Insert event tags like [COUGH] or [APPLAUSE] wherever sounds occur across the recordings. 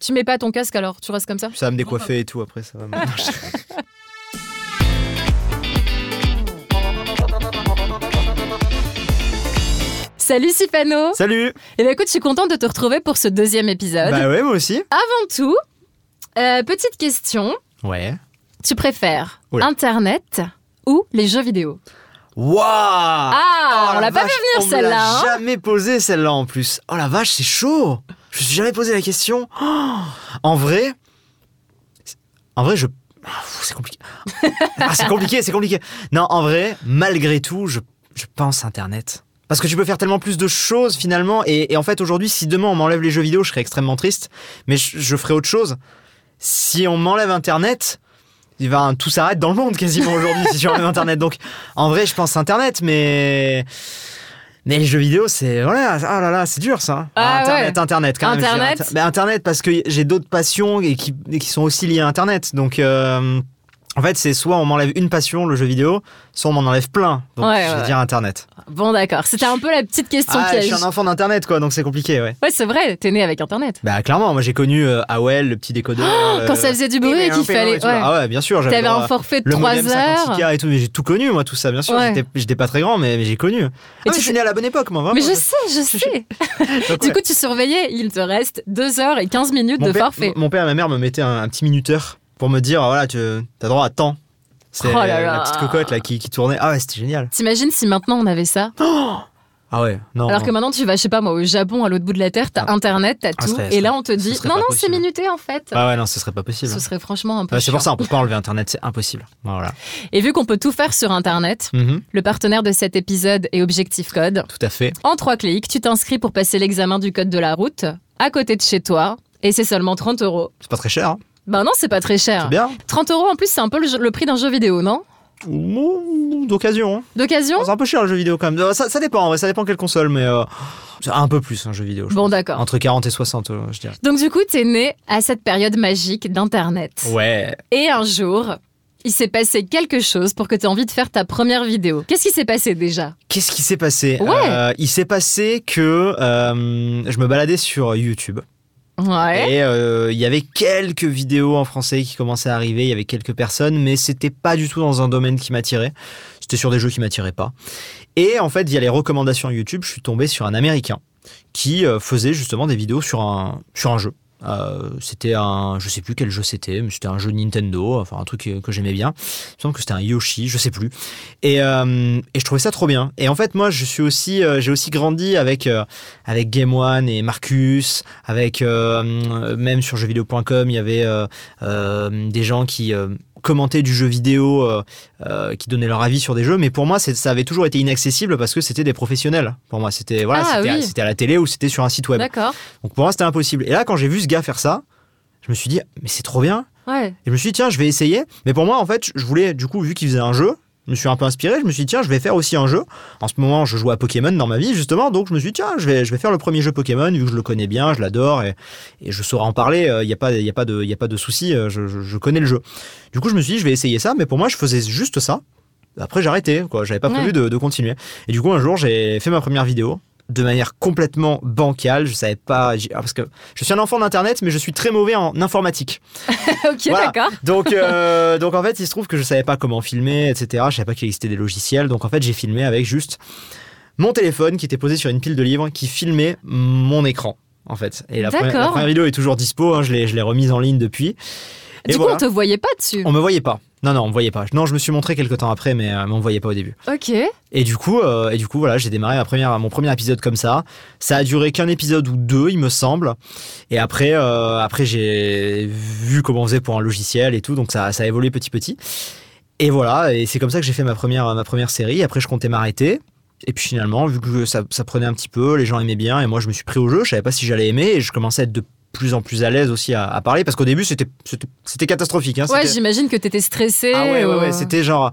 Tu mets pas ton casque alors, tu restes comme ça Ça va me décoiffer et tout après, ça va me... [LAUGHS] Salut Sipano Salut Eh bien écoute, je suis contente de te retrouver pour ce deuxième épisode. Bah ouais, moi aussi. Avant tout, euh, petite question. Ouais. Tu préfères Oula. Internet ou les jeux vidéo? Waouh Ah, Oh on la l'a pas vache, fait venir on celle-là. l'a hein. jamais posé celle-là en plus. Oh la vache, c'est chaud. Je me suis jamais posé la question. En vrai, en vrai, je. C'est compliqué. Ah, c'est compliqué, c'est compliqué. Non, en vrai, malgré tout, je, je pense Internet. Parce que tu peux faire tellement plus de choses finalement. Et, en fait, aujourd'hui, si demain on m'enlève les jeux vidéo, je serais extrêmement triste. Mais je, je ferai autre chose. Si on m'enlève Internet, il va tout s'arrête dans le monde quasiment aujourd'hui si tu enlèves Internet. Donc, en vrai, je pense Internet, mais. Mais les jeux vidéo, c'est. Voilà, ah là là, c'est dur ça. Ah Internet, ouais. Internet, quand même. Internet. Inter- mais Internet, parce que j'ai d'autres passions et qui, et qui sont aussi liées à Internet. Donc, euh, en fait, c'est soit on m'enlève une passion, le jeu vidéo, soit on m'en enlève plein. Donc, Ouais, je vais ouais, dire Internet. Bon d'accord, c'était un peu la petite question Ah, je piège. suis un enfant d'Internet, quoi, donc c'est compliqué, ouais. Ouais, c'est vrai, t'es né avec Internet. Bah, clairement, moi j'ai connu euh, AOL, le petit décodeur. euh, Quand ça faisait du bruit et qu'il fallait... Ouais. Ah ouais, bien sûr. j'avais T'avais un forfait de le 3 modem heures. 56K et tout, mais j'ai tout connu, moi, tout ça, bien sûr. Ouais. J'étais- pas très grand, mais, mais j'ai connu. Ah, mais tu je suis né à la bonne époque, moi, vraiment. Mais je sais, je sais. [LAUGHS] Donc, Du coup, tu surveillais, il te reste 2 heures et 15 minutes de forfait. Mon père et ma mère me mettaient un petit minuteur pour me dire, voilà, tu as droit à temps. C'est Oh la petite cocotte là qui, qui tournait. Ah ouais, c'était génial. T'imagines si maintenant on avait ça Ah ouais, non. Alors que maintenant tu vas, je sais pas moi, au Japon, à l'autre bout de la Terre, t'as Ah. Internet, t'as Ah, tout, serait- et là on te dit, non, non, c'est minuté en fait. Ah ouais, non, ce serait pas possible. Ce serait franchement un peu Ouais, c'est pour ça, on peut pas enlever Internet, c'est impossible. Voilà. Et vu qu'on peut tout faire sur Internet, Mhm, le partenaire de cet épisode est Objectif Code. tout à fait. En trois clics, tu t'inscris pour passer l'examen du code de la route, à côté de chez toi, et c'est seulement 30 euros. C'est pas très cher. hein. Ben non, c'est pas très cher. C'est bien. 30 euros en plus, c'est un peu le, jeu- le prix d'un jeu vidéo, non? Ouh, D'occasion. hein. D'occasion? C'est un peu cher le jeu vidéo quand même. Euh, Ça, ça dépend, ça dépend quelle console, mais euh, c'est un peu plus un jeu vidéo. je Bon, pense. d'accord. Entre 40 et 60, euh, je dirais. Donc du coup, t'es né à cette période magique d'Internet. Ouais. Et un jour, il s'est passé quelque chose pour que tu aies envie de faire ta première vidéo. Qu'est-ce qui s'est passé déjà? Qu'est-ce qui s'est passé? Ouais. Euh, Il s'est passé que euh, je me baladais sur YouTube Et euh, il y avait quelques vidéos en français qui commençaient à arriver. Il y avait quelques personnes, mais c'était pas du tout dans un domaine qui m'attirait. C'était sur des jeux qui m'attiraient pas. Et en fait, via les recommandations YouTube, je suis tombé sur un Américain qui euh, faisait justement des vidéos sur un sur un jeu. Euh, c'était un, je sais plus quel jeu c'était, mais c'était un jeu Nintendo, enfin un truc que, que j'aimais bien. Il me semble que c'était un Yoshi, je sais plus. Et, euh, et je trouvais ça trop bien. Et en fait, moi, je suis aussi, euh, j'ai aussi grandi avec euh, avec Game One et Marcus, avec euh, même sur jeuxvideo.com, il y avait euh, euh, des gens qui commentaient du jeu vidéo, euh, euh, qui donnaient leur avis sur des jeux. Mais pour moi, ça avait toujours été inaccessible parce que c'était des professionnels. Pour moi, c'était voilà, Ah, c'était oui. à la télé ou c'était sur un site web. Donc pour moi, c'était impossible. Et là, quand j'ai vu ce gars faire ça, je me suis dit, mais c'est trop bien. Ouais. Et je me suis dit, tiens, je vais essayer. Mais pour moi, en fait, je voulais, du coup, vu qu'il faisait un jeu, je me suis un peu inspiré. Je me suis dit, tiens, je vais faire aussi un jeu. En ce moment, je joue à Pokémon dans ma vie, justement. Donc, je me suis dit, tiens, je vais, je vais faire le premier jeu Pokémon, vu que je le connais bien, je l'adore et, et je saurais en parler. Il n'y a pas, y a pas de, y a pas de souci. euh, Je, je- je connais le jeu. Du coup, je me suis dit, je vais essayer ça. Mais pour moi, je faisais juste ça. Après, j'ai arrêté. Quoi. J'avais pas Ouais. prévu de, de continuer. Et du coup, un jour, j'ai fait ma première vidéo de manière complètement bancale. Je savais pas. ah, Parce que je suis un enfant d'Internet, mais je suis très mauvais en informatique. [LAUGHS] ok, Voilà. d'accord. Donc, euh, [LAUGHS] donc en fait, il se trouve que je savais pas comment filmer, etc. Je savais pas qu'il existait des logiciels. Donc en fait, j'ai filmé avec juste mon téléphone qui était posé sur une pile de livres qui filmait mon écran. En fait. Et la, première, la D'accord. première vidéo est toujours dispo. hein, je l'ai remise en ligne depuis. Et Du coup, voilà. on te voyait pas dessus. On me voyait pas. Non, non, on me voyait pas. Non, je me suis montré quelques temps après, mais, euh, mais on me voyait pas au début. Ok. Et du coup, euh, et du coup, voilà, j'ai démarré ma première, mon premier épisode comme ça. Ça a duré qu'un épisode ou deux, il me semble. Et après, euh, après, j'ai vu comment on faisait pour un logiciel et tout, donc ça, ça a évolué petit petit. Et voilà, et c'est comme ça que j'ai fait ma première, ma première série. Après, je comptais m'arrêter. Et puis finalement, vu que ça, ça prenait un petit peu, les gens aimaient bien, et moi je me suis pris au jeu, je savais pas si j'allais aimer, et je commençais à être de plus en plus à l'aise aussi à, à parler, parce qu'au début c'était catastrophique. Hein, Ouais, j'imagine que t'étais stressé. ah ouais, ouais, ou- ouais, c'était genre.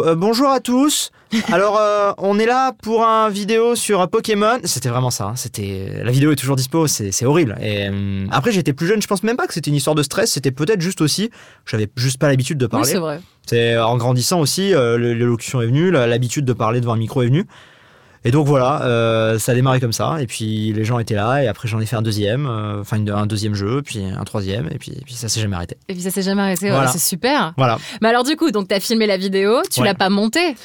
Euh, bonjour à tous. Alors, euh, on est là pour un vidéo sur un Pokémon. C'était vraiment ça. hein. C'était la vidéo est toujours dispo. C'est horrible. Et hum, après, j'étais plus jeune. Je pense même pas que c'était une histoire de stress. C'était peut-être juste aussi. J'avais juste pas l'habitude de Oui, parler. c'est vrai. C'est en grandissant aussi. euh, L'élocution est venue. L'habitude de parler devant un micro est venue. Et donc voilà, euh, ça a démarré comme ça. Et puis les gens étaient là. Et après, j'en ai fait un deuxième, euh, enfin un deuxième jeu, puis un troisième. Et puis, et puis ça s'est jamais arrêté. Et puis ça s'est jamais arrêté. Voilà. Ouais, c'est super. Voilà. Mais alors du coup, donc t'as filmé la vidéo, tu Ouais. l'as pas montée.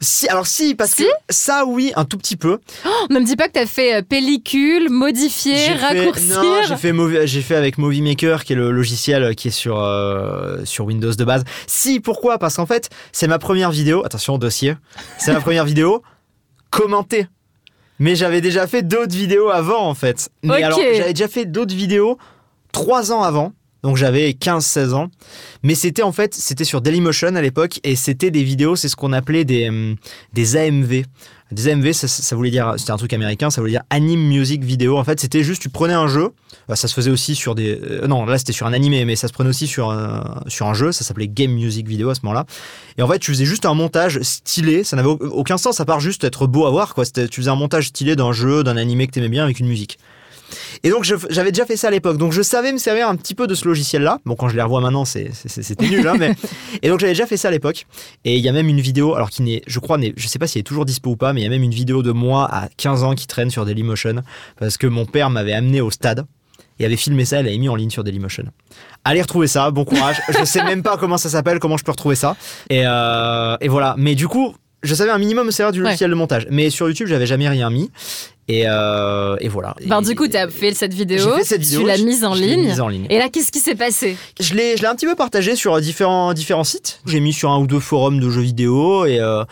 Si, alors si, parce Si que ça, oui, un tout petit peu. Oh, ne me dis pas que t'as fait euh, pellicule, modifier, raccourcir. non, j'ai fait, Movi- j'ai fait avec Movie Maker, qui est le logiciel qui est sur, euh, sur Windows de base. Si, pourquoi? Parce qu'en fait, c'est ma première vidéo. Attention, dossier. C'est ma première vidéo commentée. Mais j'avais déjà fait d'autres vidéos avant, en fait. Mais alors, j'avais déjà fait d'autres vidéos trois ans avant. Donc j'avais 15-16 ans. Mais c'était en fait, c'était sur Dailymotion à l'époque. Et c'était des vidéos, c'est ce qu'on appelait des, hum, des AMV. Des AMV, ça, voulait dire, c'était un truc américain, ça voulait dire Anime Music Video. En fait, c'était juste, tu prenais un jeu, euh, ça se faisait aussi sur des. euh, non, là c'était sur un animé, mais ça se prenait aussi sur un, sur un jeu, ça s'appelait Game Music Video à ce moment-là. Et en fait, tu faisais juste un montage stylé, ça n'avait au- aucun sens à part juste être beau à voir, quoi. Tu faisais un montage stylé d'un jeu, d'un animé que t'aimais bien avec une musique. Et donc j'avais déjà fait ça à l'époque, donc je savais me servir un petit peu de ce logiciel-là. Bon, quand je les revois maintenant, c'est- c'est- c'était nul, hein, mais [LAUGHS] et donc j'avais déjà fait ça à l'époque. Et il y a même une vidéo, alors qui n'est, je crois, je sais pas si elle est toujours dispo ou pas, mais il y a même une vidéo de moi à 15 ans qui traîne sur Dailymotion parce que mon père m'avait amené au stade et avait filmé ça, elle l'avait mis en ligne sur Dailymotion. Allez retrouver ça, bon courage. je sais même pas comment ça s'appelle, comment je peux retrouver ça. Et, euh, et voilà. Mais du coup, je savais un minimum servir du Ouais. logiciel de montage. Mais sur YouTube, j'avais jamais rien mis. Et, euh, et voilà. Ben, Et- du coup, t'as fait cette vidéo, fait cette vidéo, tu l'as mise en ligne. mise en ligne. Et là, qu'est-ce qui s'est passé? Je l'ai, je l'ai un petit peu partagé sur différents, différents sites. J'ai mis sur un ou deux forums de jeux vidéo et, euh,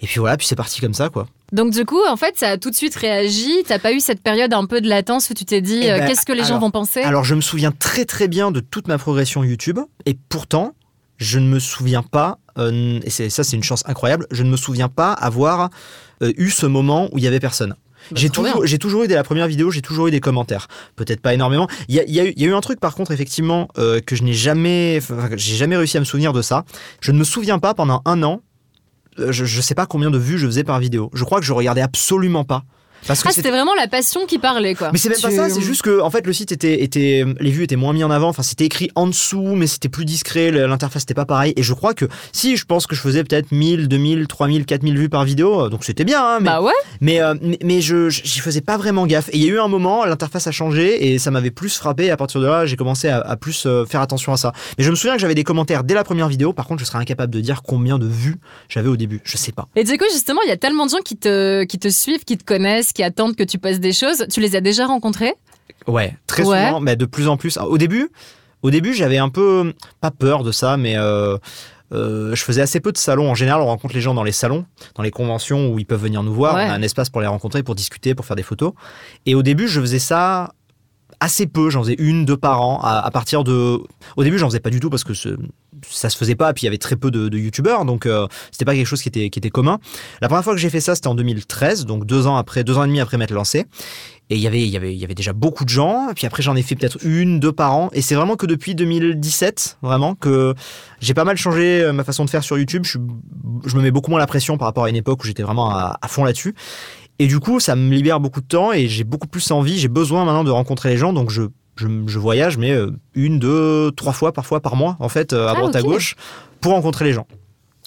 et puis voilà, puis c'est parti comme ça quoi. Donc du coup, en fait, ça a tout de suite réagi. T'as pas eu cette période un peu de latence où tu t'es dit Eh euh, ben, qu'est-ce que les gens vont penser? Alors je me souviens très très bien de toute ma progression YouTube et pourtant je ne me souviens pas, euh, et c'est, ça c'est une chance incroyable, je ne me souviens pas avoir euh, eu ce moment où il y avait personne. Bah, J'ai toujours, bien. j'ai toujours eu dès la première vidéo, j'ai toujours eu des commentaires. Peut-être pas énormément. Il y a, il y a eu, il y a eu un truc par contre effectivement euh, que je n'ai jamais, j'ai jamais réussi à me souvenir de ça. Je ne me souviens pas pendant un an. Je, je sais pas combien de vues je faisais par vidéo. Je crois que je regardais absolument pas. Parce que Ah, c'était- vraiment la passion qui parlait, quoi. mais c'est même pas ça, c'est juste que en fait le site était, était les vues étaient moins mis en avant, enfin c'était écrit en dessous mais c'était plus discret, l'interface n'était pas pareil et je crois que si je pense que je faisais peut-être 1000, 2000, 3000, 4000 vues par vidéo, euh, donc c'était bien hein, mais Bah ouais. mais, euh, mais, mais je j'y faisais pas vraiment gaffe et il y a eu un moment l'interface a changé et ça m'avait plus frappé et à partir de là j'ai commencé à, à plus euh, faire attention à ça. Mais je me souviens que j'avais des commentaires dès la première vidéo, par contre je serais incapable de dire combien de vues j'avais au début, je sais pas. Et du coup, justement, il y a tellement de gens qui te, qui te suivent, qui te connaissent, qui attendent que tu postes des choses. Tu les as déjà rencontrés Ouais, très Ouais. souvent, mais de plus en plus. Au début, au début, j'avais un peu pas peur de ça, mais euh, euh, je faisais assez peu de salons. En général, on rencontre les gens dans les salons, dans les conventions où ils peuvent venir nous voir. Ouais. On a un espace pour les rencontrer, pour discuter, pour faire des photos. Et au début, je faisais ça assez peu. J'en faisais une, deux par an. À, partir de, au début, j'en faisais pas du tout parce que ce- ça se faisait pas. Puis il y avait très peu de, de youtubeurs, donc euh, c'était pas quelque chose qui était qui était commun. La première fois que j'ai fait ça, c'était en 2013, donc deux ans après, deux ans et demi après m'être lancé. Et il y avait, il y avait, y avait déjà beaucoup de gens. Et puis après, j'en ai fait peut-être une, deux par an. Et c'est vraiment que depuis 2017, vraiment, que j'ai pas mal changé euh, ma façon de faire sur YouTube. Je, me mets beaucoup moins la pression par rapport à une époque où j'étais vraiment à fond là-dessus. Et du coup, ça me libère beaucoup de temps et j'ai beaucoup plus envie. J'ai besoin maintenant de rencontrer les gens. Donc je, je, je voyage, mais euh, une, deux, trois fois parfois par mois, en fait, euh, à Ah, droite à gauche, pour rencontrer les gens.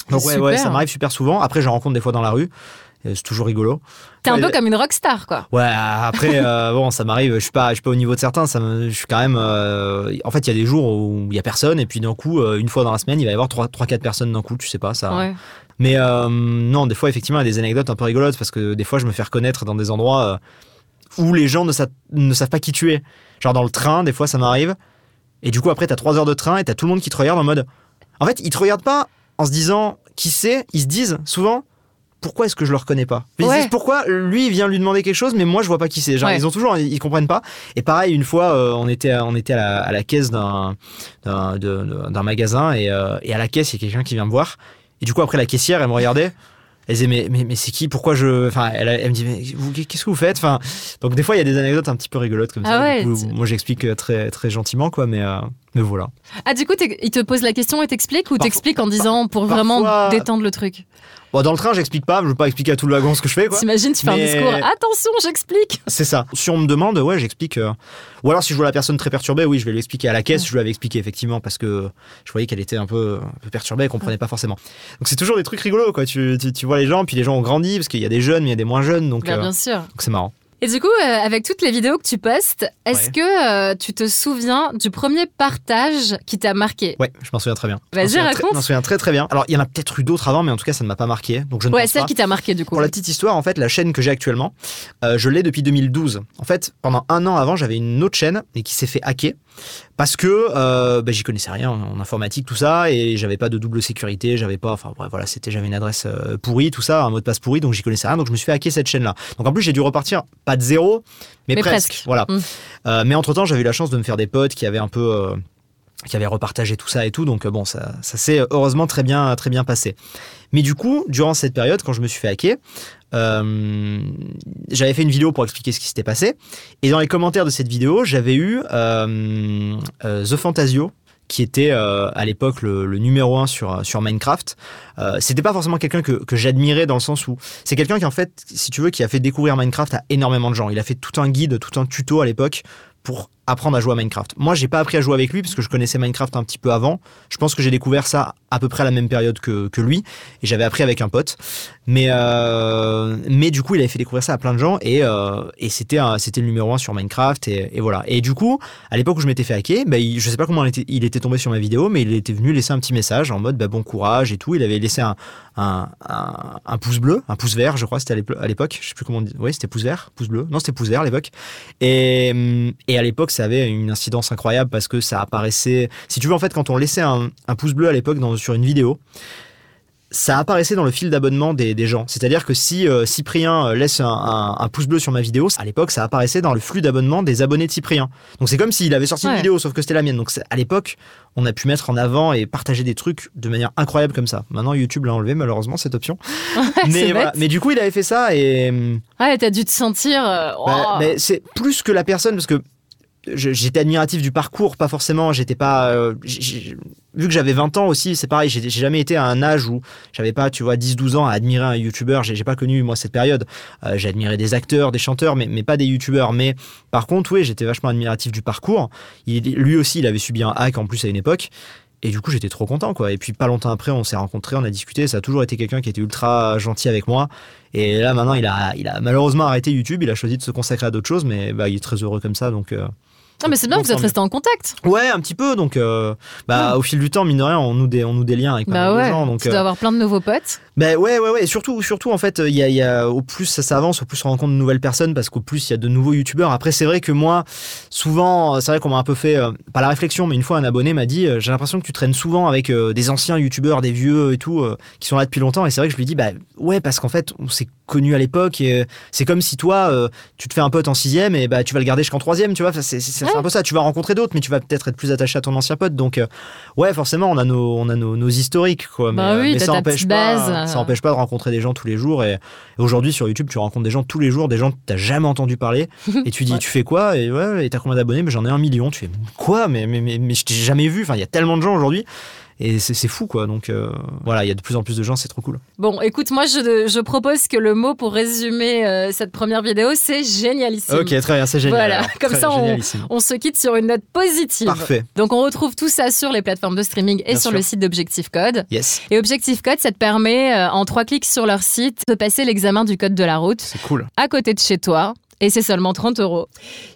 Donc ouais, Super. ouais, ça m'arrive super souvent. Après, j'en rencontre des fois dans la rue. C'est toujours rigolo. T'es un peu comme une rockstar, quoi. Ouais, après, euh, [LAUGHS] bon, ça m'arrive, je suis pas, je suis pas au niveau de certains, ça me, je suis quand même, euh, en fait, il y a des jours où il y a personne, et puis d'un coup, euh, une fois dans la semaine, il va y avoir 3-4 personnes d'un coup, tu sais pas, ça. Ouais. Mais euh, non, des fois, effectivement, il y a des anecdotes un peu rigolotes, parce que des fois, je me fais reconnaître dans des endroits où les gens ne, sa- ne savent pas qui tu es. Genre dans le train, des fois, ça m'arrive, et du coup, après, t'as 3 heures de train, et t'as tout le monde qui te regarde en mode. En fait, ils te regardent pas en se disant qui c'est, ils se disent souvent pourquoi est-ce que je le reconnais pas Ouais. pourquoi lui il vient lui demander quelque chose mais moi je vois pas qui c'est. Genre Ouais. ils ont toujours ils comprennent pas. Et pareil une fois euh, on était à- on était à la, à la caisse d'un magasin et, euh, et à la caisse il y a quelqu'un qui vient me voir et du coup après la caissière elle me regardait elle disait mais mais, mais c'est qui? Pourquoi je enfin elle, elle me dit mais vous, qu'est-ce que vous faites? Enfin donc des fois il y a des anecdotes un petit peu rigolotes comme Ah ça ouais, coup, moi j'explique euh, très très gentiment quoi mais euh, mais voilà Ah, du coup, il te pose la question et t'explique ou t'expliques en disant pour parfois- vraiment détendre le truc? Bon, dans le train, j'explique pas, je veux pas expliquer à tout le wagon ce que je fais. T'imagines, tu fais Mais- un discours. Attention, j'explique. C'est ça. Si on me demande, ouais, j'explique. euh, Ou alors si je vois la personne très perturbée, oui, je vais lui expliquer à la caisse. Je lui avais expliqué effectivement parce que je voyais qu'elle était un peu, un peu perturbée, elle comprenait pas forcément. Donc c'est toujours des trucs rigolos, quoi. Tu, tu, tu vois les gens, puis les gens ont grandi parce qu'il y a des jeunes, mais il y a des moins jeunes, donc Bien, euh, bien sûr. donc c'est marrant. Et du coup, euh, avec toutes les vidéos que tu postes, est-ce Ouais. que euh, tu te souviens du premier partage qui t'a marqué? Ouais, je m'en souviens très bien. Vas-y, raconte. Je m'en souviens très très bien. Alors il y en a peut-être eu d'autres avant, mais en tout cas ça ne m'a pas marqué, donc je ne Ouais, celle pas. qui t'a marqué du coup. Pour la petite histoire, en fait, la chaîne que j'ai actuellement, euh, je l'ai depuis 2012. En fait, pendant un an avant, j'avais une autre chaîne et qui s'est fait hacker parce que euh, bah, j'y connaissais rien en informatique, tout ça, et j'avais pas de double sécurité, j'avais pas, enfin bref, voilà, c'était, j'avais une adresse pourrie, tout ça, un mot de passe pourri, donc j'y connaissais rien, donc je me suis fait hacker cette chaîne-là. Donc en plus, j'ai dû repartir pas de zéro, mais, Mais presque, presque. Voilà. Mm. Euh, mais entre temps, j'avais eu la chance de me faire des potes qui avaient un peu euh, qui avaient repartagé tout ça et tout. Donc euh, bon, ça, ça s'est heureusement très bien, très bien passé. Mais du coup, durant cette période, quand je me suis fait hacker, euh, j'avais fait une vidéo pour expliquer ce qui s'était passé. Et dans les commentaires de cette vidéo, j'avais eu The Fantasio qui était euh, à l'époque le, le numéro un sur, sur Minecraft. Euh, c'était pas forcément quelqu'un que, que j'admirais dans le sens où c'est quelqu'un qui en fait, si tu veux, qui a fait découvrir Minecraft à énormément de gens. Il a fait tout un guide, tout un tuto à l'époque pour apprendre à jouer à Minecraft. Moi, j'ai pas appris à jouer avec lui parce que je connaissais Minecraft un petit peu avant. Je pense que j'ai découvert ça à peu près à la même période que, lui et j'avais appris avec un pote. Mais euh, mais du coup, il avait fait découvrir ça à plein de gens et euh, et c'était c'était le numéro un sur Minecraft et, voilà. Et du coup, à l'époque où je m'étais fait hacker, bah, il- je sais pas comment il était, tombé sur ma vidéo, mais il était venu laisser un petit message en mode bah, bon courage et tout. Il avait laissé un un, pouce bleu, un pouce vert, je crois, c'était à l'épo- à l'époque. Je sais plus comment on dit. Oui, c'était pouce vert, pouce bleu. Non, c'était pouce vert à l'époque. Et, et à l'époque, ça avait une incidence incroyable parce que ça apparaissait. Si tu veux, en fait, quand on laissait un, un pouce bleu à l'époque sur une vidéo, ça apparaissait dans le fil d'abonnement des, des gens. C'est-à-dire que si euh, Cyprien euh, laisse un, un- un pouce bleu sur ma vidéo, à l'époque, ça apparaissait dans le flux d'abonnement des abonnés de Cyprien. Donc c'est comme s'il avait sorti Ouais. une vidéo, sauf que c'était la mienne. Donc à l'époque, on a pu mettre en avant et partager des trucs de manière incroyable comme ça. Maintenant, YouTube l'a enlevé malheureusement cette option. [LAUGHS] mais, voilà. mais du coup, il avait fait ça et hum, Ouais, t'as dû te sentir. euh, bah, oh. mais c'est plus que la personne parce que j'étais admiratif du parcours, pas forcément. J'étais pas. euh, vu que j'avais 20 ans aussi, c'est pareil. J'ai jamais été à un âge où j'avais pas, tu vois, 10-12 ans à admirer un youtubeur. J'ai pas connu, moi, cette période. Euh, j'ai admiré des acteurs, des chanteurs, mais, mais pas des youtubeurs. Mais par contre, oui, j'étais vachement admiratif du parcours. Lui aussi, il avait subi un hack en plus à une époque. Et du coup, j'étais trop content, quoi. Et puis, pas longtemps après, on s'est rencontrés, on a discuté. Ça a toujours été quelqu'un qui était ultra gentil avec moi. Et là, maintenant, il a, il a malheureusement arrêté YouTube. Il a choisi de se consacrer à d'autres choses, mais bah, il est très heureux comme ça. Donc, euh, Non, mais c'est bien, donc, vous êtes tant restés en contact. ouais, un petit peu. Donc, euh, bah, au fil du temps, mine de rien, on noue des, on noue des liens avec Bah mal de ouais. gens. Donc, tu euh, dois avoir plein de nouveaux potes. ben ouais, ouais, ouais. Et surtout, surtout en fait, il y a, il y a- au plus ça s'avance, au plus on rencontre de nouvelles personnes parce qu'au plus il y a de nouveaux youtubeurs. Après, c'est vrai que moi, souvent, c'est vrai qu'on m'a un peu fait, euh, pas la réflexion, mais une fois un abonné m'a dit, euh, j'ai l'impression que tu traînes souvent avec euh, des anciens youtubeurs, des vieux et tout, euh, qui sont là depuis longtemps. Et c'est vrai que je lui dis, bah ouais, parce qu'en fait, on s'est connus à l'époque et euh, c'est comme si toi, euh, tu te fais un pote en sixième et bah tu vas le garder jusqu'en troisième, tu vois. C'est Ouais. un peu ça. Tu vas rencontrer d'autres, mais tu vas peut-être être plus attaché à ton ancien pote. Donc, euh, ouais, forcément, on a nos, on a nos, nos historiques, quoi. Bah mais, euh, oui, mais ça empêche pas, base. ça empêche pas de rencontrer des gens tous les jours. Et, et aujourd'hui, sur YouTube, tu rencontres des gens tous les jours, des gens que t'as jamais entendu parler. [LAUGHS] et tu dis, Ouais. tu fais quoi? Et ouais, t'as combien d'abonnés? Mais j'en ai un million. Tu fais quoi? Mais, mais, mais, mais je t'ai jamais vu. Enfin, il y a tellement de gens aujourd'hui. Et c'est fou, quoi. Donc, euh, voilà, il y a de plus en plus de gens, c'est trop cool. Bon, écoute, moi, je, je propose que le mot pour résumer euh, cette première vidéo, c'est génialissime. Ok, très bien, c'est génial. Voilà, alors. comme Très ça, on- se quitte sur une note positive. Parfait. Donc, on retrouve tout ça sur les plateformes de streaming et Bien sur sûr. le site d'Objectif Code. Yes, Et Objectif Code, ça te permet, euh, en trois clics sur leur site, de passer l'examen du code de la route c'est cool. à côté de chez toi. Et c'est seulement 30 euros.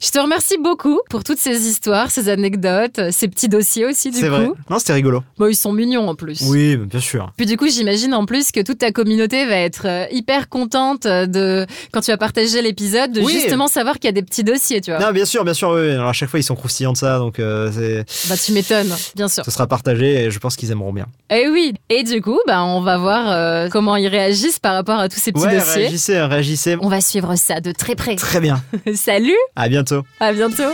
Je te remercie beaucoup pour toutes ces histoires, ces anecdotes, ces petits dossiers aussi, du C'est coup. vrai. Non, c'était rigolo. Bon, ils sont mignons en plus. Oui, bien sûr. Puis du coup, j'imagine en plus que toute ta communauté va être euh, hyper contente de quand tu vas partager l'épisode, de Oui. justement savoir qu'il y a des petits dossiers, tu vois. Non, bien sûr, bien sûr. Oui. Alors, à chaque fois, ils sont croustillants de ça. Donc, euh, c'est- Bah tu m'étonnes, bien sûr. ce sera partagé et je pense qu'ils aimeront bien. Et oui. Et du coup, bah on va voir euh, comment ils réagissent par rapport à tous ces petits Ouais, dossiers. réagissez, réagissez. On va suivre ça de très près. Très bien. [LAUGHS] Salut, À bientôt. à bientôt.